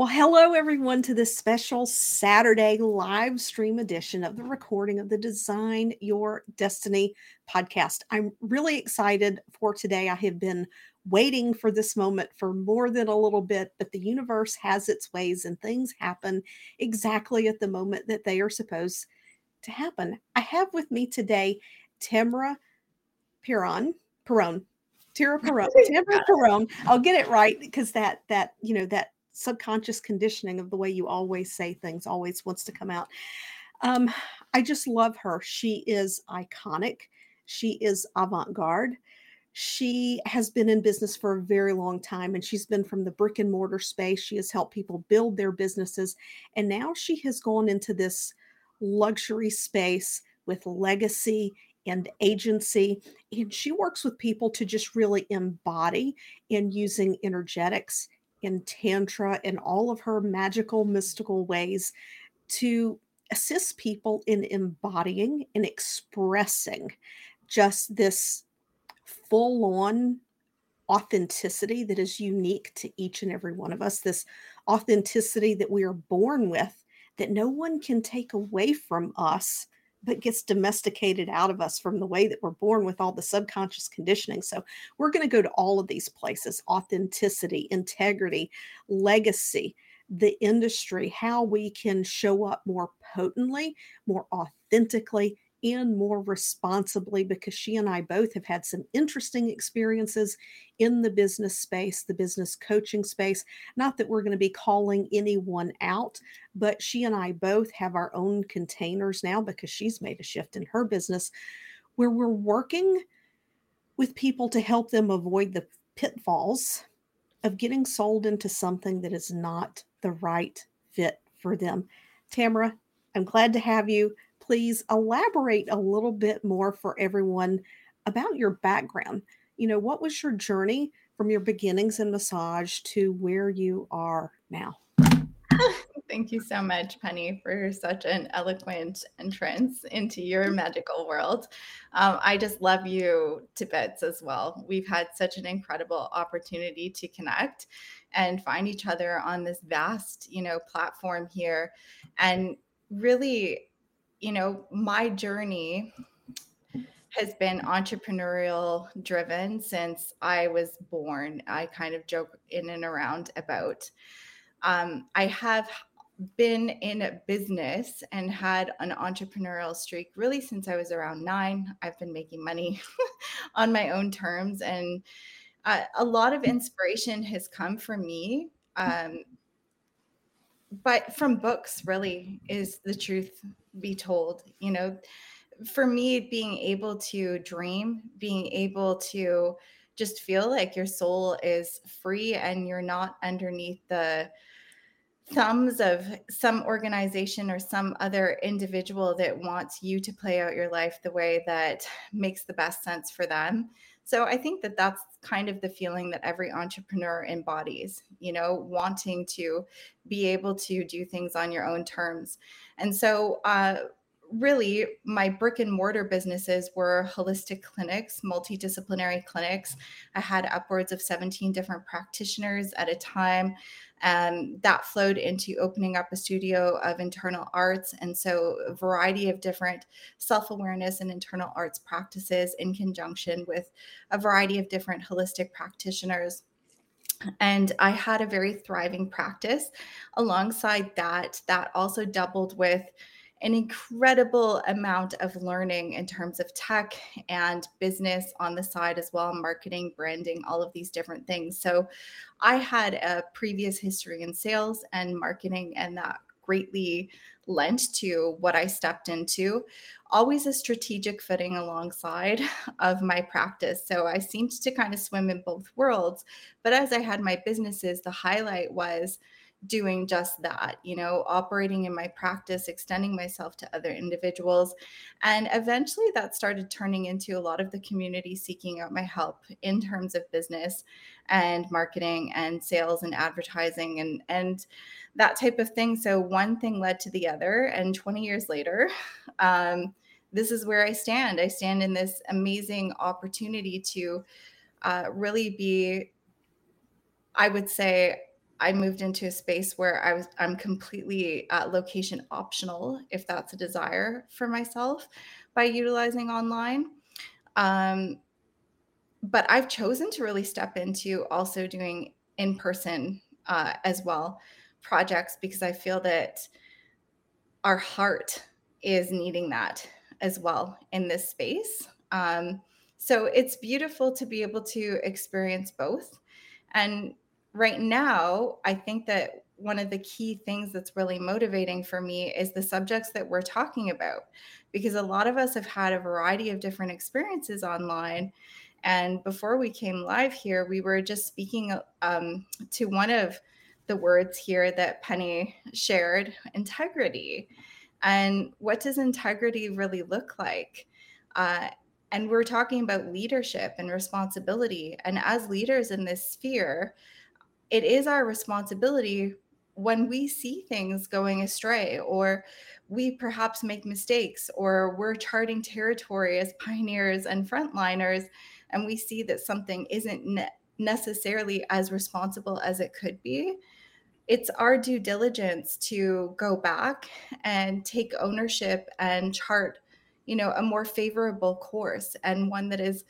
Well, hello everyone to this special Saturday live stream edition of the recording of the Design Your Destiny podcast. I'm really excited for today. I have been waiting for this moment for more than a little bit, but the universe has its ways and things happen exactly at the moment that they are supposed to happen. I have with me today Tamara Piron, Perone, Tara Perone, Tamara Perone. I'll get it right because that that you know that subconscious conditioning of the way you always say things always wants to come out. Um, I just love her. She is iconic. She is avant garde. She has been in business for a very long time and she's been from the brick and mortar space. She has helped people build their businesses. And now she has gone into this luxury space with legacy and agency. And she works with people to just really embody in using energetics in Tantra and all of her magical, mystical ways to assist people in embodying and expressing just this full on authenticity that is unique to each and every one of us, this authenticity that we are born with, that no one can take away from us but gets domesticated out of us from the way that we're born with all the subconscious conditioning. So, we're going to go to all of these places authenticity, integrity, legacy, the industry, how we can show up more potently, more authentically, and more responsibly because she and I both have had some interesting experiences in the business space, the business coaching space. Not that we're going to be calling anyone out, but she and I both have our own containers now because she's made a shift in her business where we're working with people to help them avoid the pitfalls of getting sold into something that is not the right fit for them. Tamara, I'm glad to have you please elaborate a little bit more for everyone about your background? You know, what was your journey from your beginnings in massage to where you are now? Thank you so much, Penny, for such an eloquent entrance into your magical world. Um, I just love you to bits as well. We've had such an incredible opportunity to connect and find each other on this vast, you know, platform here. And really, you know, my journey has been entrepreneurial driven since I was born. I kind of joke in and around about. Um, I have been in business and had an entrepreneurial streak really since I was around nine. I've been making money on my own terms, and uh, a lot of inspiration has come from me. Um, but from books, really, is the truth be told. You know, for me, being able to dream, being able to just feel like your soul is free and you're not underneath the thumbs of some organization or some other individual that wants you to play out your life the way that makes the best sense for them. So I think that that's kind of the feeling that every entrepreneur embodies, you know, wanting to be able to do things on your own terms. And so, uh, really, my brick and mortar businesses were holistic clinics, multidisciplinary clinics. I had upwards of 17 different practitioners at a time. And that flowed into opening up a studio of internal arts. And so, a variety of different self awareness and internal arts practices in conjunction with a variety of different holistic practitioners. and I had a very thriving practice. Alongside that, that also doubled with an incredible amount of learning in terms of tech and business on the side as well, marketing, branding, all of these different things. So I had a previous history in sales and marketing, and that greatly lent to what I stepped into. Always a strategic footing alongside of my practice. So I seemed to kind of swim in both worlds. But as I had my businesses, the highlight was doing just that, you know, operating in my practice, extending myself to other individuals. And eventually that started turning into a lot of the community seeking out my help in terms of business and marketing and sales and advertising and and that type of thing. So one thing led to the other. And 20 years later, um, this is where I stand. I stand in this amazing opportunity to uh, really be, I would say, I moved into a space where I was I'm completely uh, location optional if that's a desire for myself by utilizing online. Um, but I've chosen to really step into also doing in person uh, as well projects because I feel that our heart is needing that as well in this space. Um, so it's beautiful to be able to experience both. And right now, I think that one of the key things that's really motivating for me is the subjects that we're talking about, because a lot of us have had a variety of different experiences online. And before we came live here, we were just speaking um, to one of the words here that Penny shared integrity. And what does integrity really look like? Uh, and we're talking about leadership and responsibility. And as leaders in this sphere, it is our responsibility when we see things going astray or we perhaps make mistakes or we're charting territory as pioneers and frontliners and we see that something isn't ne- necessarily as responsible as it could be it's our due diligence to go back and take ownership and chart you know a more favorable course and one that is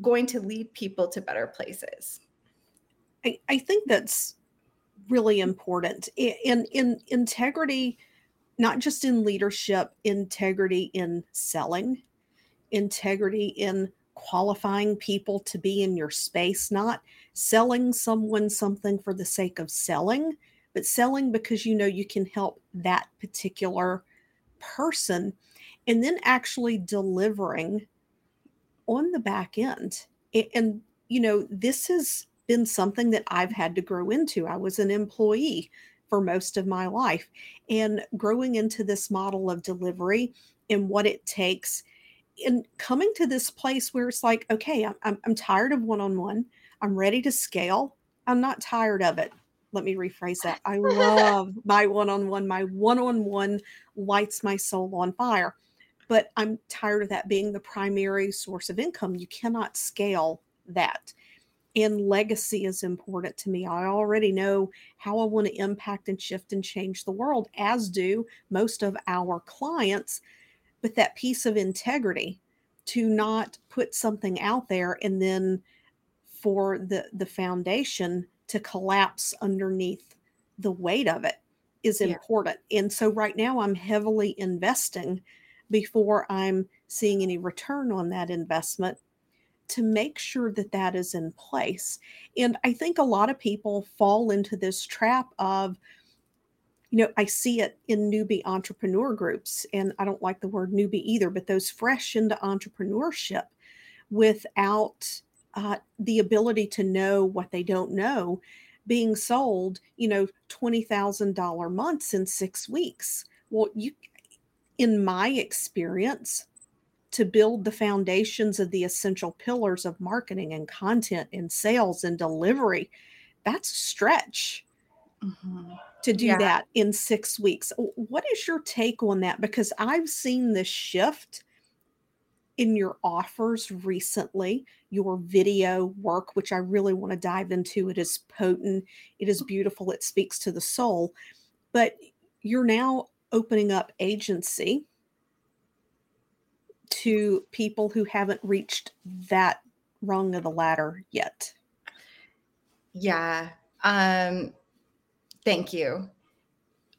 going to lead people to better places I, I think that's really important. In in integrity not just in leadership integrity in selling integrity in qualifying people to be in your space not selling someone something for the sake of selling but selling because you know you can help that particular person and then actually delivering on the back end. And you know this is been something that I've had to grow into. I was an employee for most of my life and growing into this model of delivery and what it takes and coming to this place where it's like, okay, I'm, I'm, I'm tired of one on one. I'm ready to scale. I'm not tired of it. Let me rephrase that. I love my one on one. My one on one lights my soul on fire. But I'm tired of that being the primary source of income. You cannot scale that and legacy is important to me. I already know how I want to impact and shift and change the world, as do most of our clients. But that piece of integrity to not put something out there and then for the, the foundation to collapse underneath the weight of it is yeah. important. And so right now I'm heavily investing before I'm seeing any return on that investment to make sure that that is in place. And I think a lot of people fall into this trap of, you know, I see it in newbie entrepreneur groups, and I don't like the word newbie either, but those fresh into entrepreneurship without uh, the ability to know what they don't know being sold, you know, $20,000 months in six weeks. Well, you, in my experience, to build the foundations of the essential pillars of marketing and content and sales and delivery. That's a stretch mm-hmm. to do yeah. that in six weeks. What is your take on that? Because i've seen this shift in your offers recently. Your video work which i really want to dive into it is potent it is beautiful it speaks to the soul. But you're now opening up agency to people who haven't reached that rung of the ladder yet? Yeah. Um, thank you.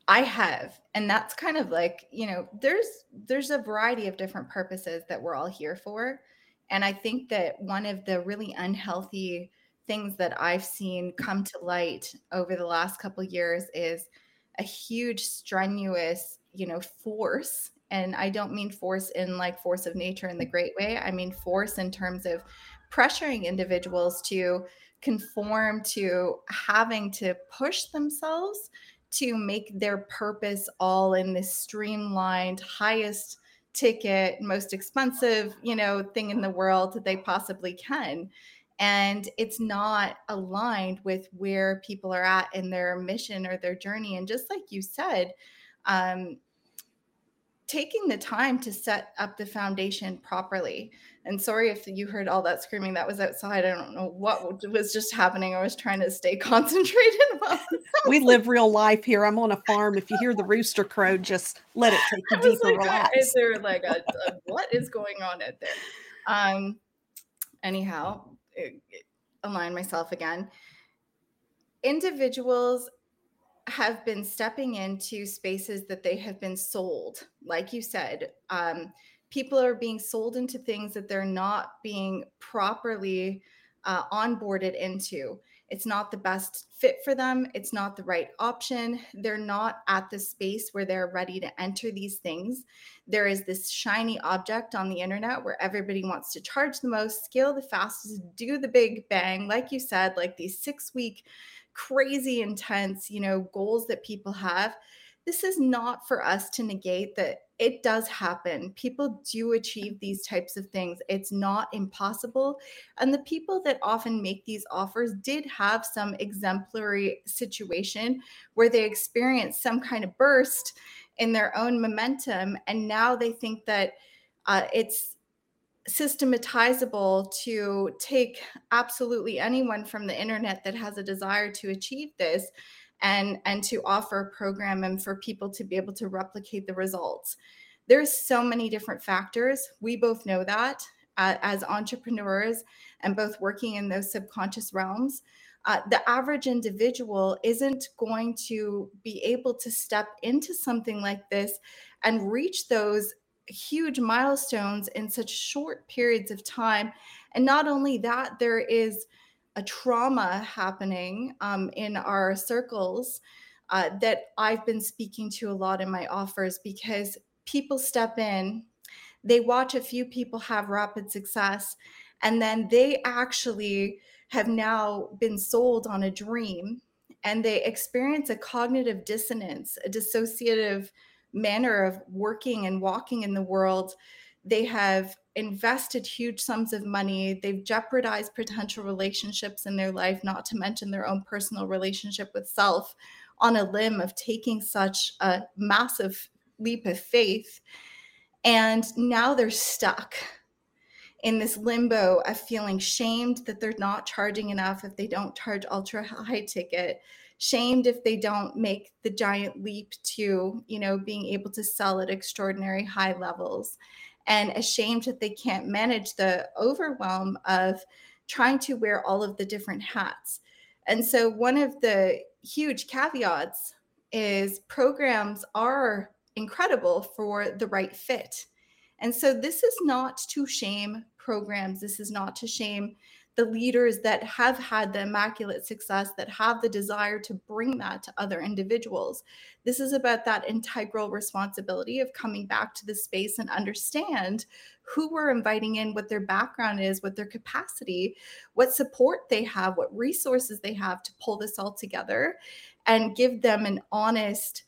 I have. And that's kind of like, you know, there's there's a variety of different purposes that we're all here for. And I think that one of the really unhealthy things that I've seen come to light over the last couple years is a huge strenuous, you know, force and I don't mean force in like force of nature in the great way. I mean force in terms of pressuring individuals to conform to having to push themselves to make their purpose all in this streamlined, highest ticket, most expensive, you know, thing in the world that they possibly can. And it's not aligned with where people are at in their mission or their journey. And just like you said, um, taking the time to set up the foundation properly. And sorry if you heard all that screaming that was outside. I don't know what was just happening. I was trying to stay concentrated. we live real life here. I'm on a farm. If you hear the rooster crow, just let it take a deeper like, relax. Is there like a, a, what is going on out there? Um, anyhow, it, it, align myself again. Individuals have been stepping into spaces that they have been sold. Like you said, um, people are being sold into things that they're not being properly uh, onboarded into. It's not the best fit for them. It's not the right option. They're not at the space where they're ready to enter these things. There is this shiny object on the internet where everybody wants to charge the most, scale the fastest, do the big bang. Like you said, like these six week crazy intense, you know, goals that people have. This is not for us to negate that it does happen. People do achieve these types of things. It's not impossible. And the people that often make these offers did have some exemplary situation where they experienced some kind of burst in their own momentum. And now they think that uh, it's systematizable to take absolutely anyone from the internet that has a desire to achieve this and and to offer a program and for people to be able to replicate the results. There's so many different factors. We both know that uh, as entrepreneurs and both working in those subconscious realms uh, the average individual isn't going to be able to step into something like this and reach those huge milestones in such short periods of time. And not only that, there is a trauma happening um, in our circles uh, that I've been speaking to a lot in my offers because people step in, they watch a few people have rapid success, and then they actually have now been sold on a dream and they experience a cognitive dissonance, a dissociative manner of working and walking in the world, they have invested huge sums of money. They've jeopardized potential relationships in their life, not to mention their own personal relationship with self, on a limb of taking such a massive leap of faith. And now they're stuck in this limbo of feeling shamed that they're not charging enough if they don't charge ultra high ticket shamed if they don't make the giant leap to you know being able to sell at extraordinary high levels and ashamed that they can't manage the overwhelm of trying to wear all of the different hats. And so one of the huge caveats is programs are incredible for the right fit. And so this is not to shame programs. This is not to shame the leaders that have had the immaculate success, that have the desire to bring that to other individuals. This is about that integral responsibility of coming back to the space and understand who we're inviting in, what their background is, what their capacity, what support they have, what resources they have to pull this all together and give them an honest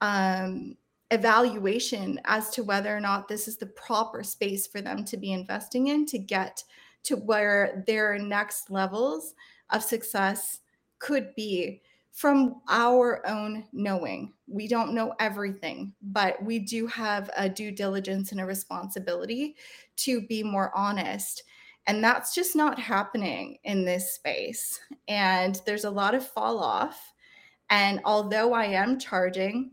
um, evaluation as to whether or not this is the proper space for them to be investing in to get to where their next levels of success could be from our own knowing. We don't know everything, but we do have a due diligence and a responsibility to be more honest. And that's just not happening in this space. And there's a lot of fall off. And although I am charging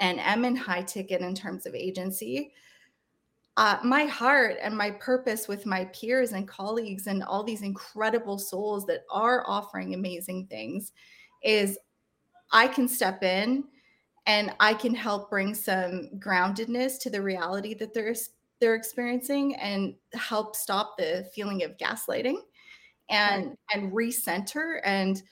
and am in high ticket in terms of agency, uh, my heart and my purpose with my peers and colleagues and all these incredible souls that are offering amazing things is I can step in and I can help bring some groundedness to the reality that they're they're experiencing and help stop the feeling of gaslighting and right. and recenter and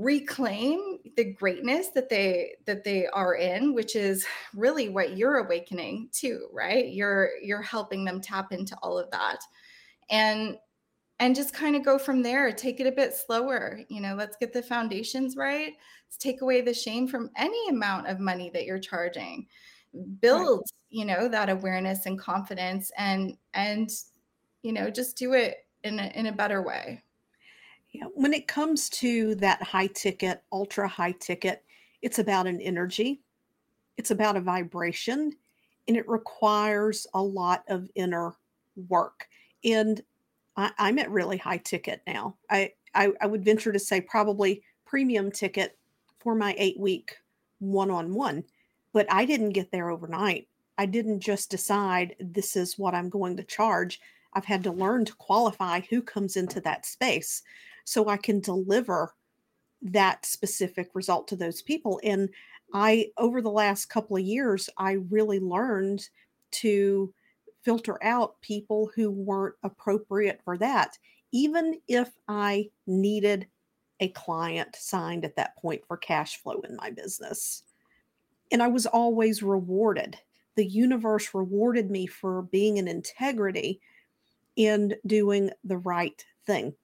reclaim the greatness that they that they are in which is really what you're awakening to right? You're you're helping them tap into all of that. And and just kind of go from there. Take it a bit slower. You know let's get the foundations right. Let's take away the shame from any amount of money that you're charging. Build right. you know that awareness and confidence and and you know just do it in a, in a better way yeah, when it comes to that high ticket, ultra high ticket, it's about an energy, it's about a vibration, and it requires a lot of inner work. And I, am at really high ticket now. I, I, I would venture to say probably premium ticket for my eight week one on one, but I didn't get there overnight. I didn't just decide this is what I'm going to charge. I've had to learn to qualify who comes into that space so I can deliver that specific result to those people. And I, over the last couple of years, I really learned to filter out people who weren't appropriate for that, even if I needed a client signed at that point for cash flow in my business. And I was always rewarded. The universe rewarded me for being in integrity and doing the right thing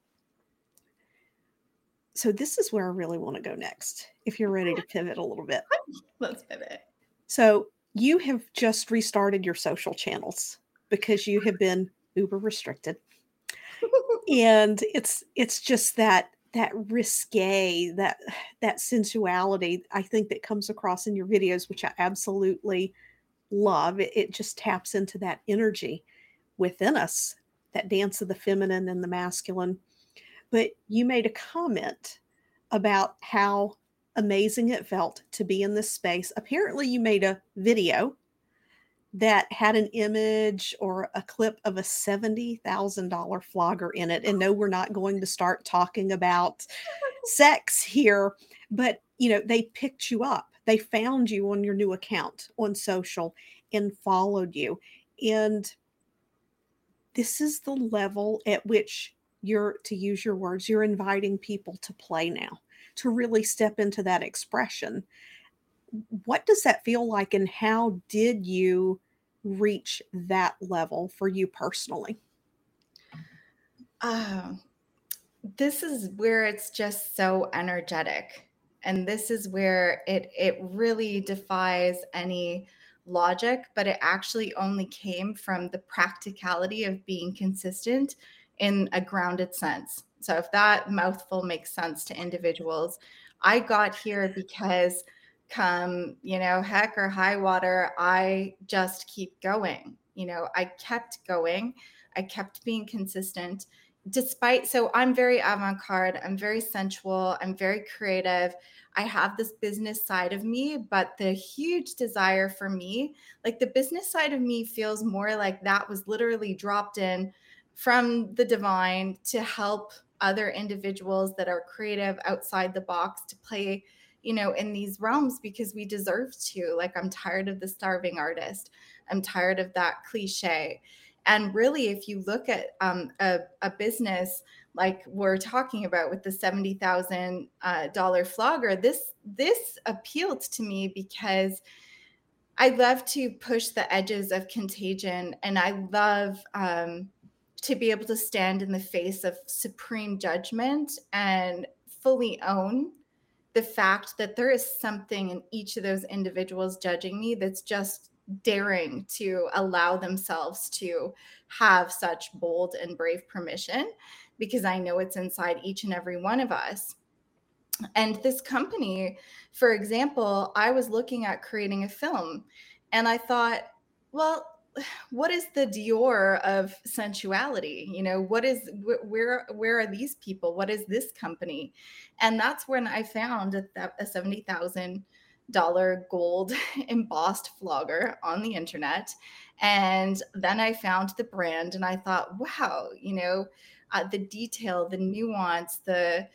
so this is where I really want to go next. If you're ready to pivot a little bit. Let's pivot. So you have just restarted your social channels because you have been uber restricted. and it's it's just that that risque, that that sensuality I think that comes across in your videos, which I absolutely love. It, it just taps into that energy within us, that dance of the feminine and the masculine but you made a comment about how amazing it felt to be in this space. Apparently, you made a video that had an image or a clip of a $70,000 flogger in it. And no, we're not going to start talking about sex here, but you know, they picked you up. They found you on your new account on social and followed you. And this is the level at which you're to use your words you're inviting people to play now to really step into that expression. What does that feel like and how did you reach that level for you personally? Uh, this is where it's just so energetic and this is where it it really defies any logic but it actually only came from the practicality of being consistent in a grounded sense. So if that mouthful makes sense to individuals, I got here because come, you know, heck or high water, I just keep going. You know, I kept going. I kept being consistent despite so I'm very avant-garde, I'm very sensual, I'm very creative. I have this business side of me, but the huge desire for me, like the business side of me feels more like that was literally dropped in from the divine to help other individuals that are creative outside the box to play you know in these realms because we deserve to. Like i'm tired of the starving artist. I'm tired of that cliche. And really if you look at um, a, a, business like we're talking about with the $70000 uh, dollar flogger this this appealed to me because i love to push the edges of contagion and i love um, to be able to stand in the face of supreme judgment and fully own the fact that there is something in each of those individuals judging me that's just daring to allow themselves to have such bold and brave permission because I know it's inside each and every one of us. And this company, for example, I was looking at creating a film and I thought, well, what is the Dior of sensuality? You know, what is where where are these people? What is this company? And that's when I found a, a seventy thousand gold embossed flogger on the internet. And then I found the brand and I thought, wow, you know, uh, the detail, the nuance, the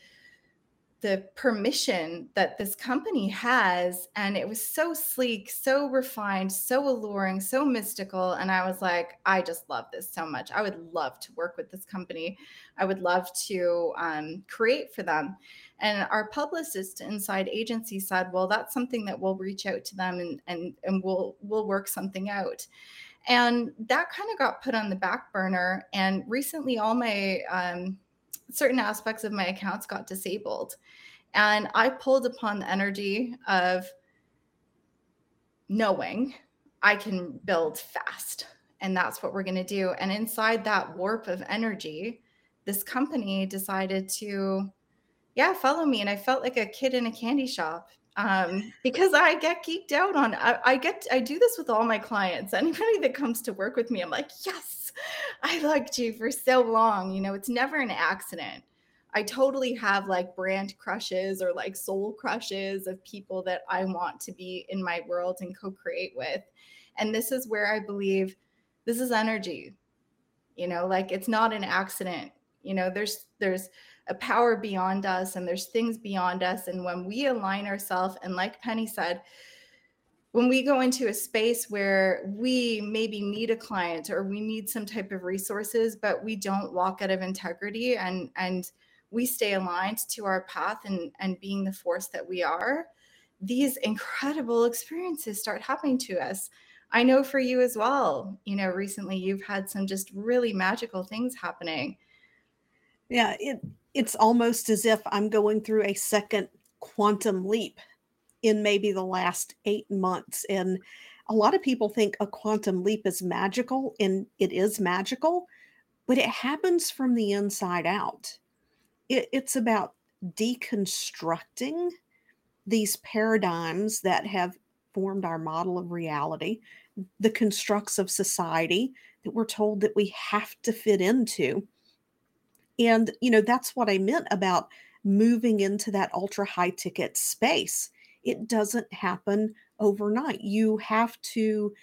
the permission that this company has and it was so sleek so refined so alluring so mystical and i was like i just love this so much. I would love to work with this company. I would love to um, create for them. And our publicist inside agency said well that's something that we'll reach out to them and and, and we'll we'll work something out. And that kind of got put on the back burner and recently all my um, certain aspects of my accounts got disabled. And I pulled upon the energy of knowing I can build fast. And that's what we're going to do. And inside that warp of energy, this company decided to, yeah, follow me. And I felt like a kid in a candy shop um, because I get geeked out on. I, I get I do this with all my clients. Anybody that comes to work with me, I'm like, yes, I liked you for so long. You know, it's never an accident. I totally have like brand crushes or like soul crushes of people that I want to be in my world and co-create with. And this is where I believe this is energy. You know, like it's not an accident. You know, there's there's a power beyond us and there's things beyond us and when we align ourselves and like Penny said, when we go into a space where we maybe need a client or we need some type of resources but we don't walk out of integrity and and we stay aligned to our path and, and being the force that we are, these incredible experiences start happening to us. I know for you as well, you know, recently you've had some just really magical things happening. Yeah, it it's almost as if I'm going through a second quantum leap in maybe the last 8 months and a lot of people think a quantum leap is magical and it is magical, but it happens from the inside out it, it's about deconstructing these paradigms that have formed our model of reality, the constructs of society that we're told that we have to fit into. And, you know, that's what I meant about moving into that ultra high ticket space. It doesn't happen overnight. You have to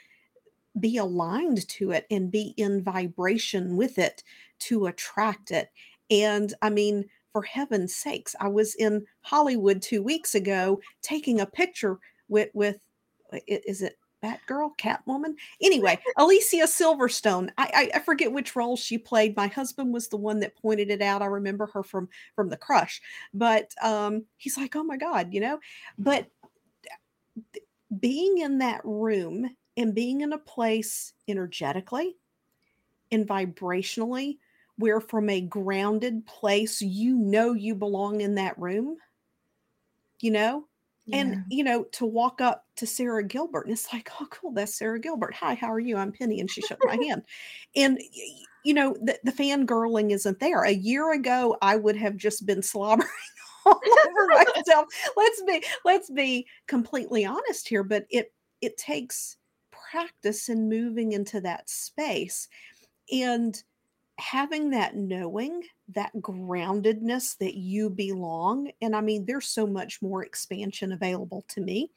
be aligned to it and be in vibration with it to attract it. And I mean, for heaven's sakes, I was in Hollywood two weeks ago taking a picture with with is it Batgirl, Catwoman? Anyway, Alicia Silverstone. I, I, I forget which role she played. My husband was the one that pointed it out. I remember her from from The Crush, but um, he's like, oh my god, you know. But being in that room and being in a place energetically and vibrationally where from a grounded place you know you belong in that room you know yeah. and you know to walk up to Sarah gilbert and it's like oh cool that's Sarah gilbert. Hi how are you? I'm penny and she shook my hand. And you know the, the fangirling isn't there. A year ago i would have just been slobbering all over myself. Let's be let's be completely honest here but it it takes practice in moving into that space. And having that knowing, that groundedness that you belong. And I mean, there's so much more expansion available to me,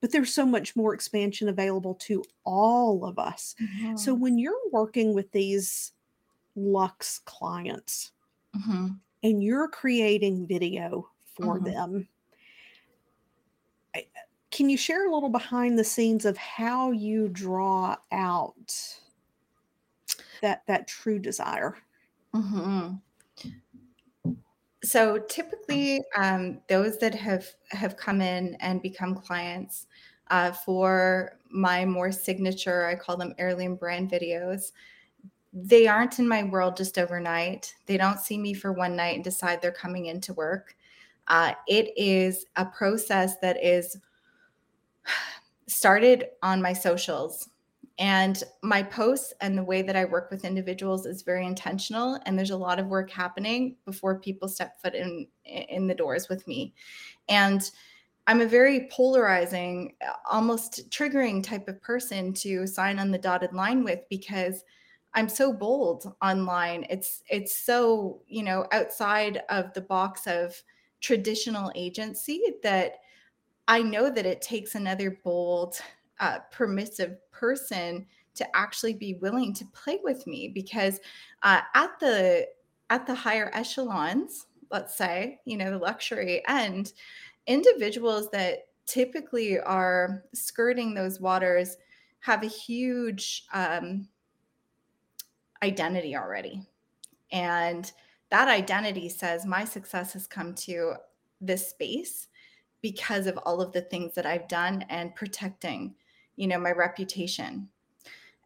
but there's so much more expansion available to all of us. Mm-hmm. So when you're working with these Lux clients mm-hmm. and you're creating video for mm-hmm. them, can you share a little behind the scenes of how you draw out that that true desire. Mm-hmm. so typically um, those that have have come in and become clients uh, for my more signature i call them heirloom brand videos they aren't in my world just overnight. They don't see me for one night and decide they're coming into work. Uh, it is a process that is started on my socials and my posts and the way that I work with individuals is very intentional. And there's a lot of work happening before people step foot in in the doors with me. And I'm a very polarizing, almost triggering type of person to sign on the dotted line with because I'm so bold online. It's it's so, you know, outside of the box of traditional agency that I know that it takes another bold, uh, permissive person to actually be willing to play with me because uh, at the at the higher echelons, let's say, you know, the luxury end, individuals that typically are skirting those waters have a huge um, identity already. And that identity says my success has come to this space because of all of the things that I've done and protecting, you know, my reputation.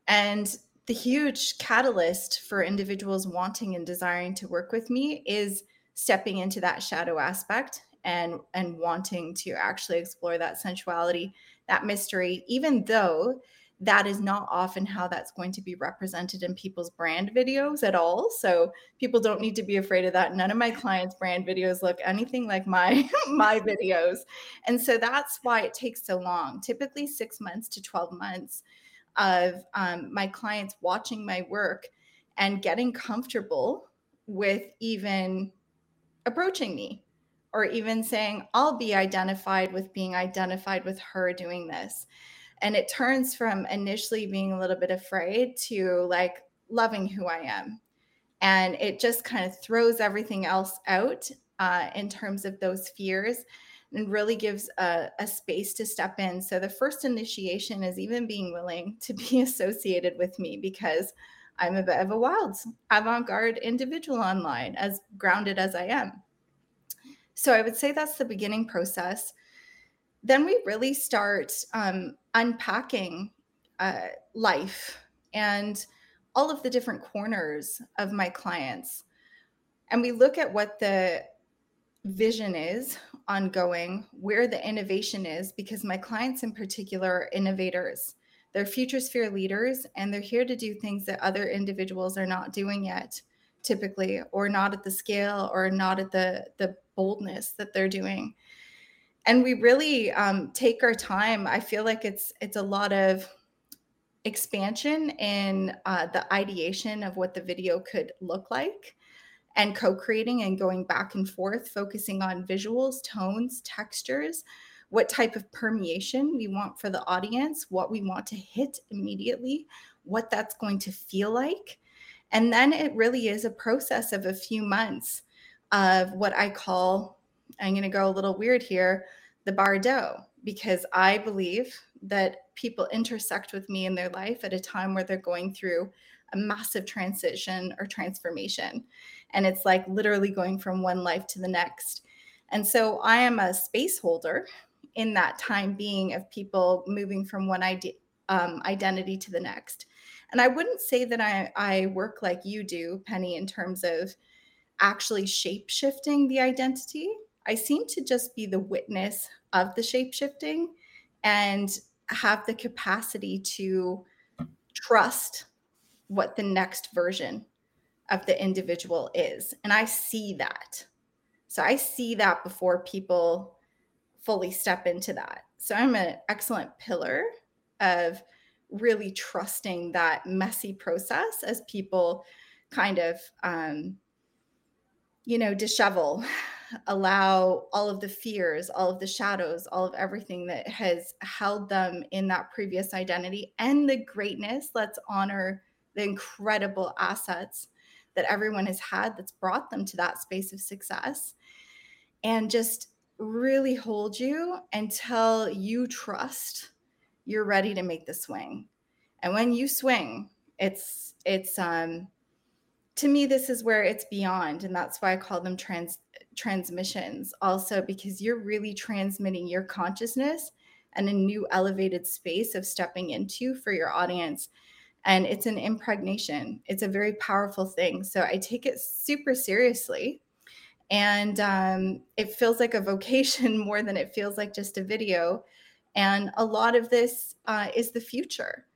And the huge catalyst for individuals wanting and desiring to work with me is stepping into that shadow aspect and and wanting to actually explore that sensuality that mystery even though that is not often how that's going to be represented in people's brand videos at all. So people don't need to be afraid of that. None of my clients brand videos look anything like my my videos. And so that's why it takes so long typically 6 months to 12 months of um, my clients watching my work and getting comfortable with even approaching me or even saying, I'll be identified with being identified with her doing this. And it turns from initially being a little bit afraid to like loving who I am. And it just kind of throws everything else out uh, in terms of those fears and really gives a, a, space to step in. So the first initiation is even being willing to be associated with me because I'm a bit of a wild, avant garde individual online, as grounded as I am. So I would say that's the beginning process. Then we really start um, unpacking uh, life and all of the different corners of my clients. And we look at what the vision is ongoing, where the innovation is, because my clients in particular are innovators. They're future sphere leaders, and they're here to do things that other individuals are not doing yet, typically, or not at the scale, or not at the the boldness that they're doing. And we really um, take our time. I feel like it's it's a lot of expansion in uh, the ideation of what the video could look like and co-creating and going back and forth focusing on visuals tones textures what type of permeation we want for the audience what we want to hit immediately what that's going to feel like and then it really is a process of a few months of what i call i'm going to go a little weird here the bardo because i believe that people intersect with me in their life at a time where they're going through a massive transition or transformation. And it's like literally going from one life to the next. And so I am a space holder in that time being of people moving from one ide- um, identity to the next. And I wouldn't say that I, I work like you do, Penny, in terms of actually shape shifting the identity. I seem to just be the witness of the shape shifting and have the capacity to trust what the next version of the individual is. And I see that. So I see that before people fully step into that. So I'm an excellent pillar of really trusting that messy process as people kind of, um, you know, dishevel, allow all of the fears, all of the shadows, all of everything that has held them in that previous identity and the greatness. Let's honor the incredible assets that everyone has had that's brought them to that space of success and just really hold you until you trust you're ready to make the swing and when you swing it's it's um to me this is where it's beyond and that's why i call them trans transmissions also because you're really transmitting your consciousness and a new elevated space of stepping into for your audience and it's an impregnation. It's a very powerful thing. So I take it super seriously. And um, it feels like a vocation more than it feels like just a video. And a lot of this uh, is the future.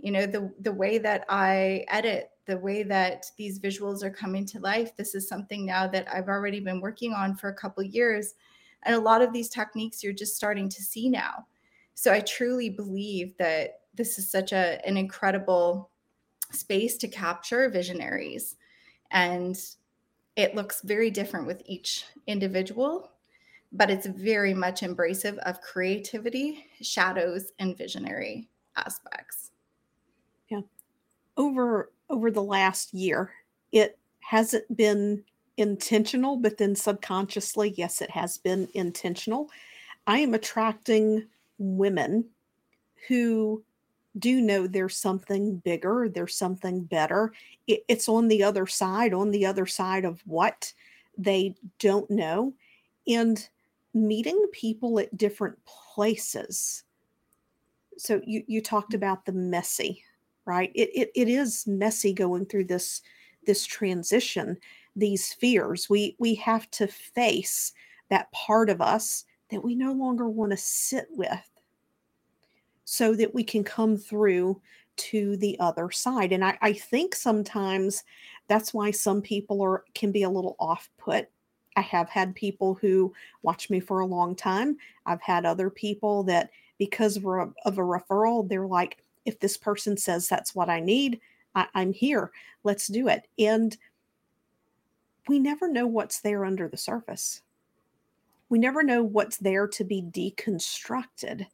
You know, the, the way that I edit, the way that these visuals are coming to life. This is something now that I've already been working on for a couple years. And a lot of these techniques you're just starting to see now. So I truly believe that this is such a an incredible space to capture visionaries and it looks very different with each individual but it's very much embracive of creativity, shadows, and visionary aspects. Yeah. Over over the last year, it hasn't been intentional, but then subconsciously, yes, it has been intentional. I am attracting women who do know there's something bigger, there's something better. It, it's on the other side, on the other side of what they don't know. And meeting people at different places. So you, you talked about the messy, right? It, it, it is messy going through this this transition, these fears. We we have to face that part of us that we no longer want to sit with so that we can come through to the other side. And I, I think sometimes that's why some people are can be a little off put. I have had people who watch me for a long time. I've had other people that because of a, of a referral, they're like, if this person says that's what I need, I, I'm here. Let's do it. And we never know what's there under the surface. We never know what's there to be deconstructed.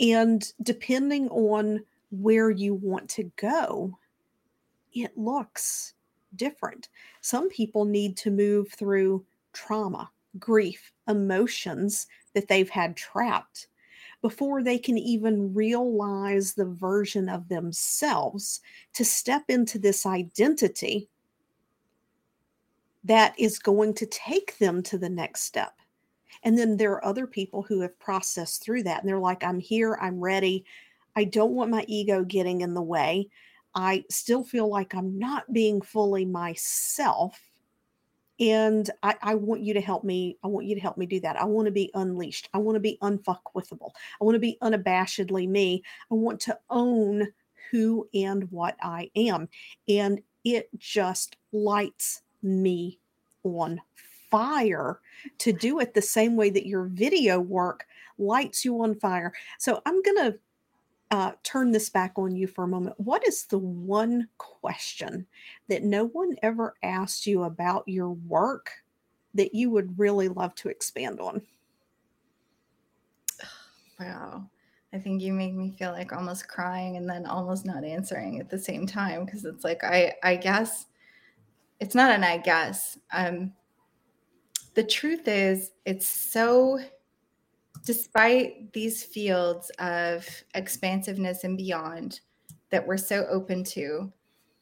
And depending on where you want to go, it looks different. Some people need to move through trauma, grief, emotions that they've had trapped before they can even realize the version of themselves to step into this identity that is going to take them to the next step. And then there are other people who have processed through that and they're like, I'm here, I'm ready. I don't want my ego getting in the way. I still feel like I'm not being fully myself. And I, I, want you to help me. I want you to help me do that. I want to be unleashed. I want to be unfuckwithable. I want to be unabashedly me. I want to own who and what I am. And it just lights me on fire to do it the same way that your video work lights you on fire. So I'm going to uh, turn this back on you for a moment. What is the one question that no one ever asked you about your work that you would really love to expand on? Wow. I think you make me feel like almost crying and then almost not answering at the same time because it's like I I guess it's not an I guess. Um the truth is, it's so, despite these fields of expansiveness and beyond that we're so open to,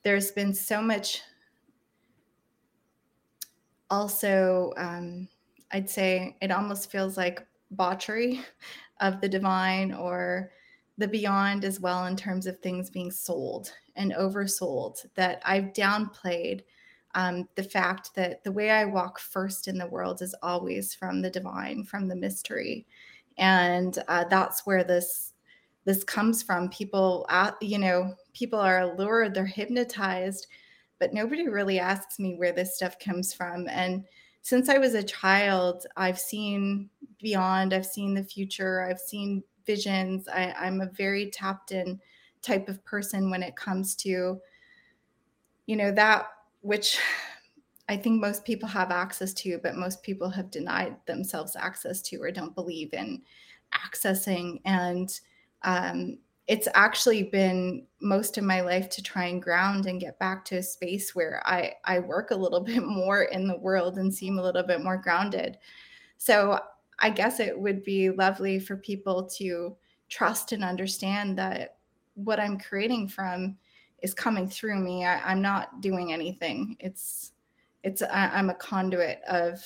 there's been so much also, um, I'd say it almost feels like botchery of the divine or the beyond as well in terms of things being sold and oversold that I've downplayed um, the fact that the way I walk first in the world is always from the divine, from the mystery, and uh, that's where this this comes from. People, uh, you know, people are allured, they're hypnotized, but nobody really asks me where this stuff comes from. And since I was a child, I've seen beyond, I've seen the future, I've seen visions. I, I'm a very tapped in type of person when it comes to, you know, that which I think most people have access to, but most people have denied themselves access to or don't believe in accessing. And um, it's actually been most of my life to try and ground and get back to a space where I, I work a little bit more in the world and seem a little bit more grounded. So I guess it would be lovely for people to trust and understand that what I'm creating from is coming through me I, am not doing anything it's it's I, am a conduit of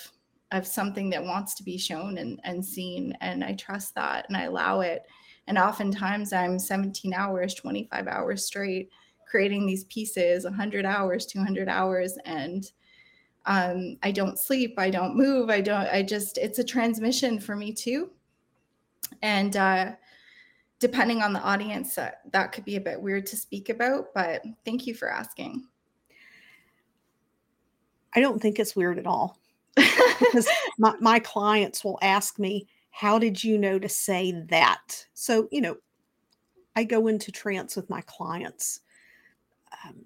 of something that wants to be shown and, and seen and i trust that and i allow it and oftentimes i'm 17 hours 25 hours straight creating these pieces 100 hours 200 hours and um, i don't sleep i don't move i don't i just it's a transmission for me too and uh, depending on the audience, that, that could be a bit weird to speak about, but thank you for asking. I don't think it's weird at all because my, my clients will ask me, How did you know to say that? So, you know, I go into trance with my clients. Um,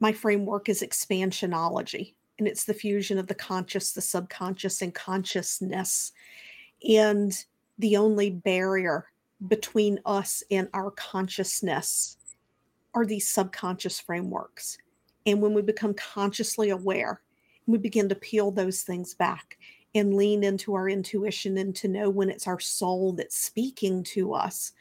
my framework is expansionology. and it's the fusion of the conscious, the subconscious, and consciousness. And the only barrier between us and our consciousness are these subconscious frameworks. And when we become consciously aware, we begin to peel those things back and lean into our intuition and to know when it's our soul that's speaking to us,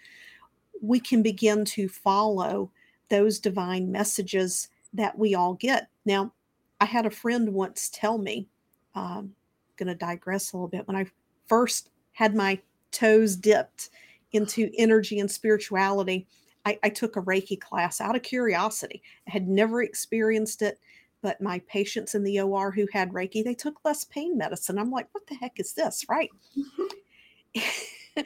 we can begin to follow those divine messages that we all get. Now, I had a friend once tell me, um, going to digress a little bit. When I first had my toes dipped into energy and spirituality, I, I took a Reiki class out of curiosity. I had never experienced it but my patients in the OR who had Reiki, they took less pain medicine. I'm like, what the heck is this? Right.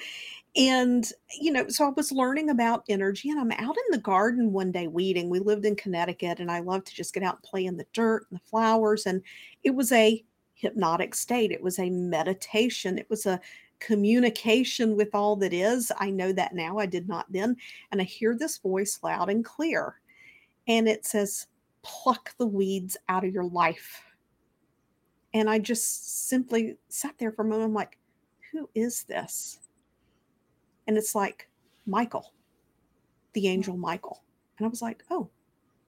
and, you know, so I was learning about energy and I'm out in the garden one day weeding. We lived in Connecticut and I love to just get out and play in the dirt and the flowers. And it was a hypnotic state, it was a meditation, it was a communication with all that is. I know that now. I did not then. And I hear this voice loud and clear. And it says, pluck the weeds out of your life. And I just simply sat there for a moment. I'm like, who is this? And it's like Michael, the angel Michael. And I was like, oh,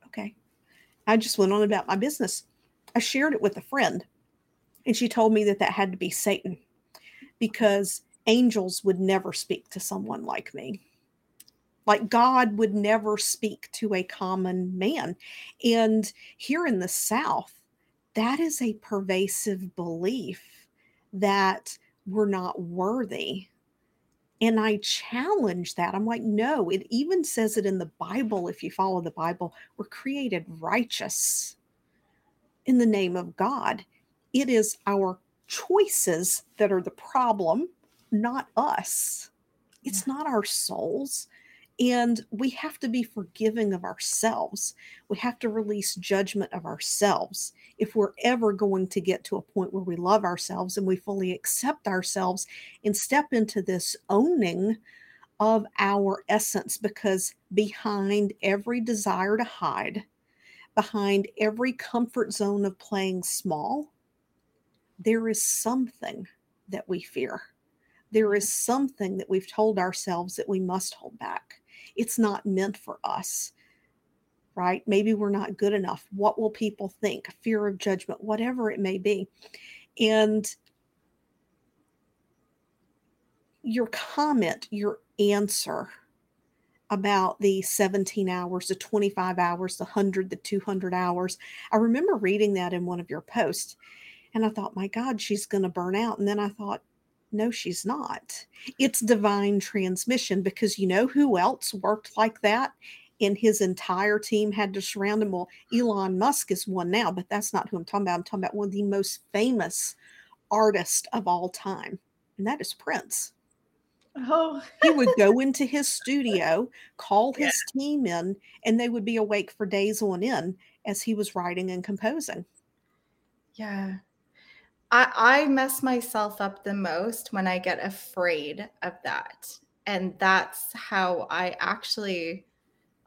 okay. I just went on about my business. I shared it with a friend, and she told me that that had to be Satan because angels would never speak to someone like me. Like God would never speak to a common man. And here in the South, that is a pervasive belief that we're not worthy. And I challenge that. I'm like, no, it even says it in the Bible. If you follow the Bible, we're created righteous in the name of God. It is our choices that are the problem, not us. It's not our souls. And we have to be forgiving of ourselves. We have to release judgment of ourselves. If we're ever going to get to a point where we love ourselves and we fully accept ourselves and step into this owning of our essence, because behind every desire to hide, behind every comfort zone of playing small, there is something that we fear. There is something that we've told ourselves that we must hold back. It's not meant for us right? Maybe we're not good enough. What will people think? Fear of judgment whatever it may be. And your comment your answer about the 17 hours, the 25 hours, the 100, the 200 hours. I remember reading that in one of your posts and I thought, my God, she's going to burn out. And then I thought, no, she's not. It's divine transmission because you know who else worked like that? And his entire team had to surround him. Well, Elon Musk is one now, but that's not who I'm talking about. I'm talking about one of the most famous artists of all time, and that is Prince. Oh, he would go into his studio, call his yeah. team in, and they would be awake for days on end as he was writing and composing. Yeah. I, I mess myself up the most when I get afraid of that. And that's how I actually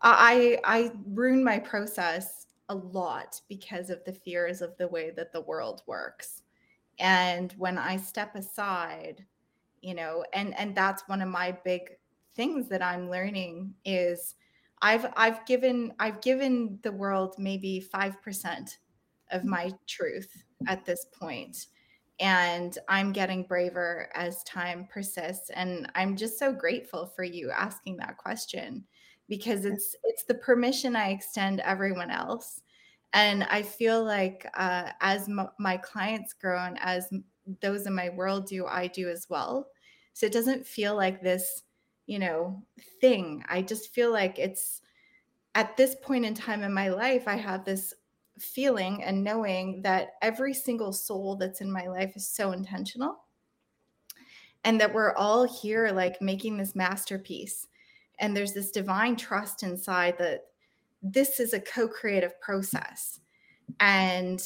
I I ruin my process a lot because of the fears of the way that the world works. And when I step aside, you know, and and that's one of my big things that I'm learning is I've I've given I've given the world maybe 5% of my truth at this point and i'm getting braver as time persists and i'm just so grateful for you asking that question because it's it's the permission i extend everyone else and i feel like uh, as m- my clients grow and as those in my world do i do as well. So it doesn't feel like this you know thing. I just feel like it's at this point in time in my life i have this feeling and knowing that every single soul that's in my life is so intentional and that we're all here like making this masterpiece. And there's this divine trust inside that this is a co-creative process. And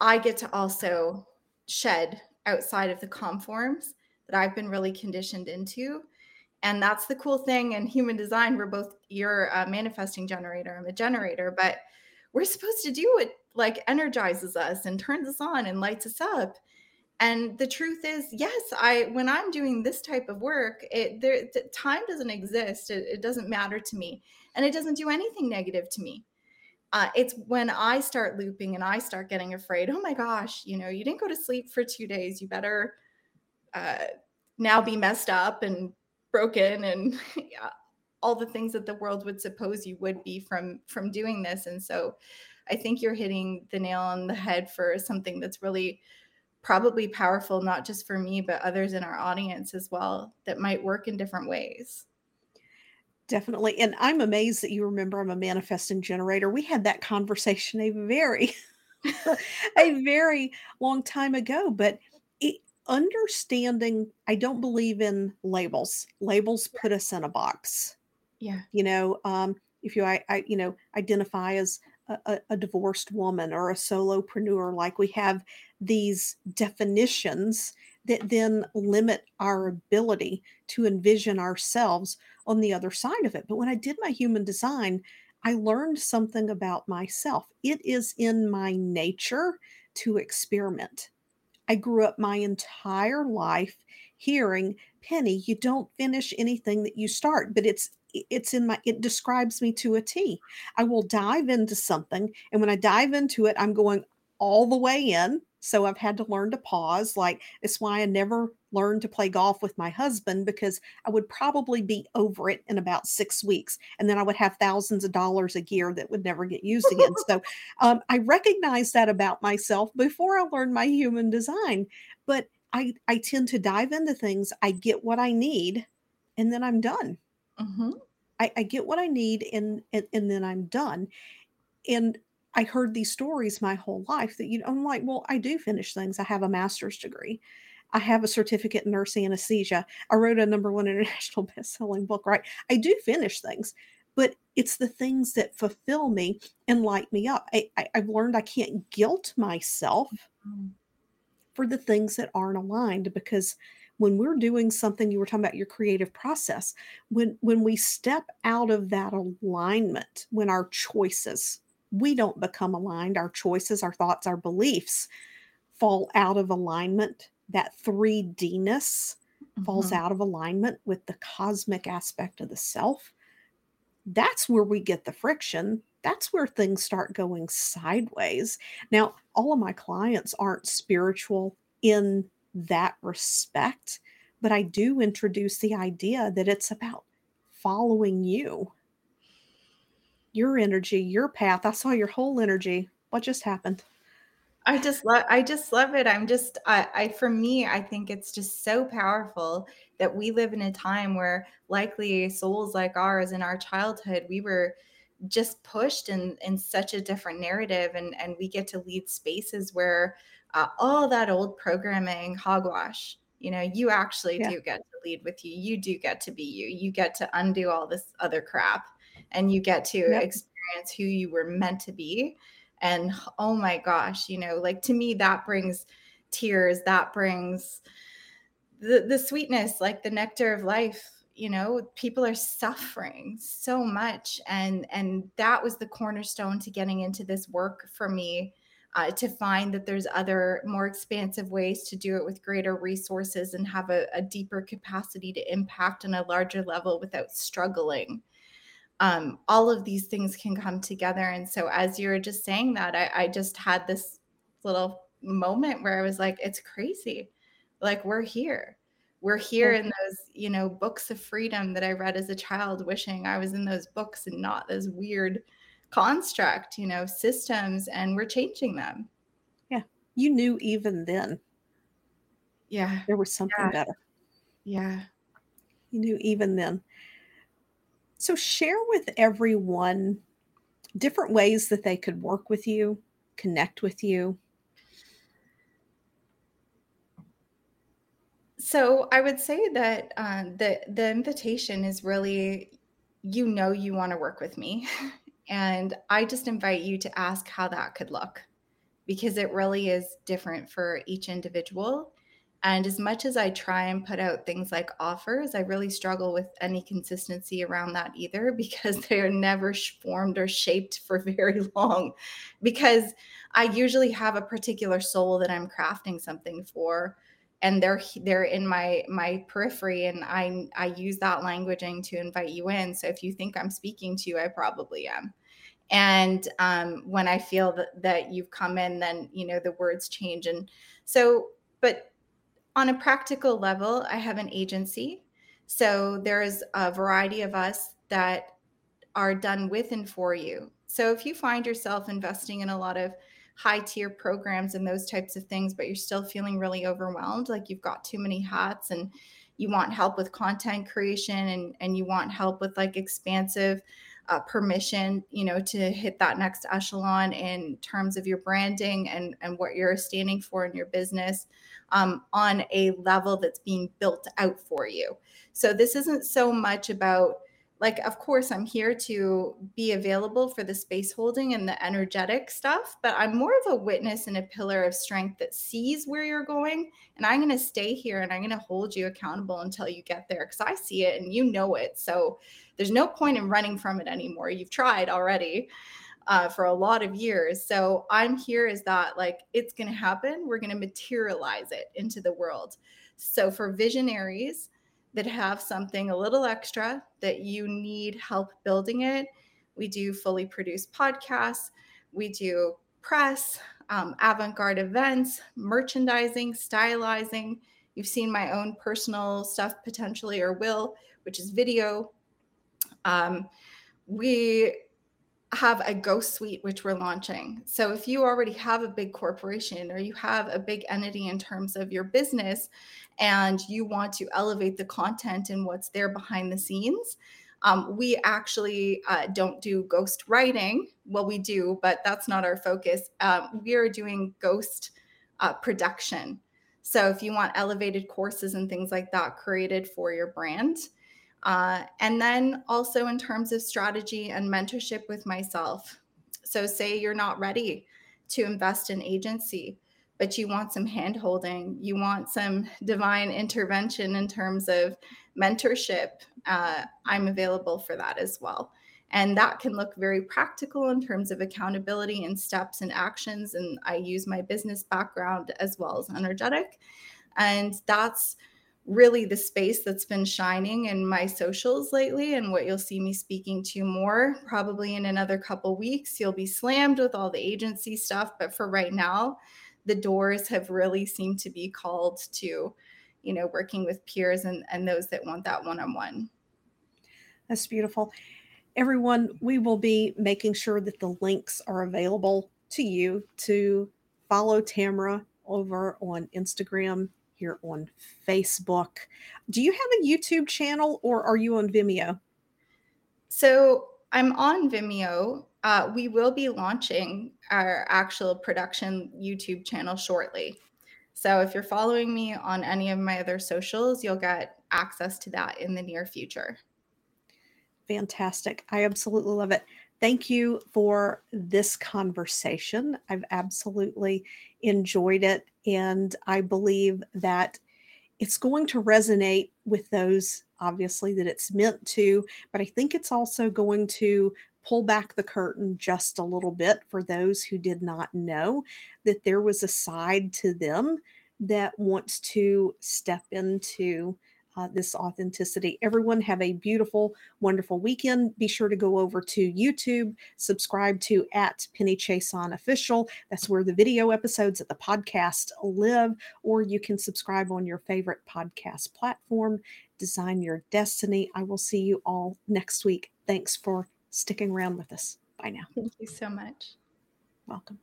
i get to also shed outside of the conforms that i've been really conditioned into. And that's the cool thing in human design. We're both you're a manifesting generator i'm a generator but we're supposed to do what like energizes us and turns us on and lights us up. And the truth is yes i when i'm doing this type of work it there the time doesn't exist. It, it, doesn't matter to me. And it doesn't do anything negative to me. Uh, it's when i start looping and i start getting afraid oh my gosh you know you didn't go to sleep for two days. You better uh, now be messed up and broken and yeah, all the things that the world would suppose you would be from from doing this. And so i think you're hitting the nail on the head for something that's really probably powerful not just for me but others in our audience as well that might work in different ways. Definitely. And i'm amazed that you remember i'm a manifesting generator. We had that conversation a very a very long time ago but it, understanding i don't believe in labels. Labels put us in a box yeah. you know um if you i, I you know identify as a, a, divorced woman or a solopreneur like we have these definitions that then limit our ability to envision ourselves on the other side of it. But when i did my human design i learned something about myself. It is in my nature to experiment. I grew up my entire life hearing penny you don't finish anything that you start but it's it's in my it describes me to a T. I will dive into something and when I dive into it I'm going all the way in. So I've had to learn to pause. Like it's why I never learned to play golf with my husband because I would probably be over it in about six weeks. And then I would have thousands of dollars a year that would never get used again. so um, I recognize that about myself before I learned my human design. But I, I tend to dive into things, I get what I need, and then I'm done. Mm-hmm. I, I, get what I need and, and and then I'm done. And I heard these stories my whole life that you know, I'm like, well, I do finish things. I have a master's degree. I have a certificate in nurse anesthesia. I wrote a number one international best-selling book, right? I do finish things, but it's the things that fulfill me and light me up. I, I, have learned I can't guilt myself mm. for the things that aren't aligned because when we're doing something you were talking about your creative process when when we step out of that alignment when our choices we don't become aligned our choices our thoughts our beliefs fall out of alignment that 3dness mm-hmm. falls out of alignment with the cosmic aspect of the self. That's where we get the friction. That's where things start going sideways. Now all of my clients aren't spiritual in that respect. But I do introduce the idea that it's about following you, your energy, your path. I saw your whole energy. What just happened? I just love I just love it. I'm just I, I for me I think it's just so powerful that we live in a time where likely souls like ours in our childhood we were just pushed in in such a different narrative and and we get to lead spaces where uh, all that old programming hogwash you know you actually yeah. do get to lead with you you do get to be you you get to undo all this other crap and you get to yep. experience who you were meant to be and oh my gosh you know like to me that brings tears that brings the the sweetness like the nectar of life you know people are suffering so much and and that was the cornerstone to getting into this work for me uh, to find that there's other more expansive ways to do it with greater resources and have a, a deeper capacity to impact on a larger level without struggling. Um, all of these things can come together. And so, as you were just saying that, I, I just had this little moment where I was like, it's crazy. Like, we're here. We're here in those, you know, books of freedom that I read as a child, wishing I was in those books and not those weird construct, you know, systems, and we're changing them. Yeah. You knew even then. Yeah. There was something yeah. better. Yeah. You knew even then. So share with everyone different ways that they could work with you, connect with you. So I would say that uh, the the invitation is really, you know, you want to work with me, And I just invite you to ask how that could look because it really is different for each individual. And as much as I try and put out things like offers, I really struggle with any consistency around that either because they are never formed or shaped for very long. Because I usually have a particular soul that I'm crafting something for and they're they're in my my periphery and I I use that languaging to invite you in. So if you think I'm speaking to you, I probably am. And um, when I feel that, that you've come in, then you know the words change. And so, but on a practical level, I have an agency. So there's a variety of us that are done with and for you. So if you find yourself investing in a lot of high tier programs and those types of things, but you're still feeling really overwhelmed, like you've got too many hats and you want help with content creation and, and you want help with like expansive uh, permission, you know, to hit that next echelon in terms of your branding and, and what you're standing for in your business um, on a level that's being built out for you. So this isn't so much about like of course i'm here to be available for the space holding and the energetic stuff but i'm more of a witness and a pillar of strength that sees where you're going and i'm going to stay here and i'm going to hold you accountable until you get there because i see it and you know it so there's no point in running from it anymore you've tried already uh, for a lot of years. So I'm here is that like it's going to happen. We're going to materialize it into the world. So for visionaries that have something a little extra that you need help building it, we do fully produced podcasts. We do press, um, avant garde events, merchandising, stylizing. You've seen my own personal stuff potentially or will, which is video. Um, we have a ghost suite which we're launching. So if you already have a big corporation or you have a big entity in terms of your business and you want to elevate the content and what's there behind the scenes, um, we actually uh, don't do ghost writing. Well, we do, but that's not our focus. Um, we are doing ghost uh, production. So if you want elevated courses and things like that created for your brand, uh, and then also in terms of strategy and mentorship with myself. So, say you're not ready to invest in agency, but you want some hand holding, you want some divine intervention in terms of mentorship, uh, I'm available for that as well. And that can look very practical in terms of accountability and steps and actions. And I use my business background as well as energetic. And that's really the space that's been shining in my socials lately and what you'll see me speaking to more probably in another couple weeks. You'll be slammed with all the agency stuff but for right now the doors have really seemed to be called to you know working with peers and and those that want that one-on-one. That's beautiful. Everyone we will be making sure that the links are available to you to follow tamara over on instagram here on Facebook. Do you have a YouTube channel or are you on Vimeo? So I'm on Vimeo. Uh, we will be launching our actual production YouTube channel shortly. So if you're following me on any of my other socials, you'll get access to that in the near future. Fantastic. I absolutely love it. Thank you for this conversation. I've absolutely enjoyed it. And I believe that it's going to resonate with those, obviously, that it's meant to. But I think it's also going to pull back the curtain just a little bit for those who did not know that there was a side to them that wants to step into uh, this authenticity. Everyone have a beautiful, wonderful weekend. Be sure to go over to YouTube, subscribe to at Penny Chiasson Official. That's where the video episodes of the podcast live, or you can subscribe on your favorite podcast platform. Design your destiny. I will see you all next week. Thanks for sticking around with us. Bye now. Thank you so much. Welcome.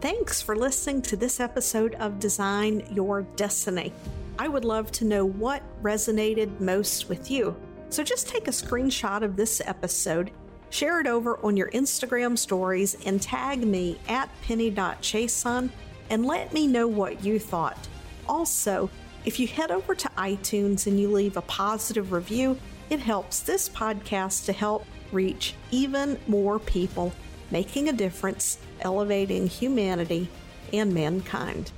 Thanks for listening to this episode of Design Your Destiny. I would love to know what resonated most with you. So just take a screenshot of this episode, share it over on your Instagram stories, and tag me at penny.chiasson and let me know what you thought. Also, if you head over to iTunes and you leave a positive review, it helps this podcast to help reach even more people making a difference, elevating humanity and mankind.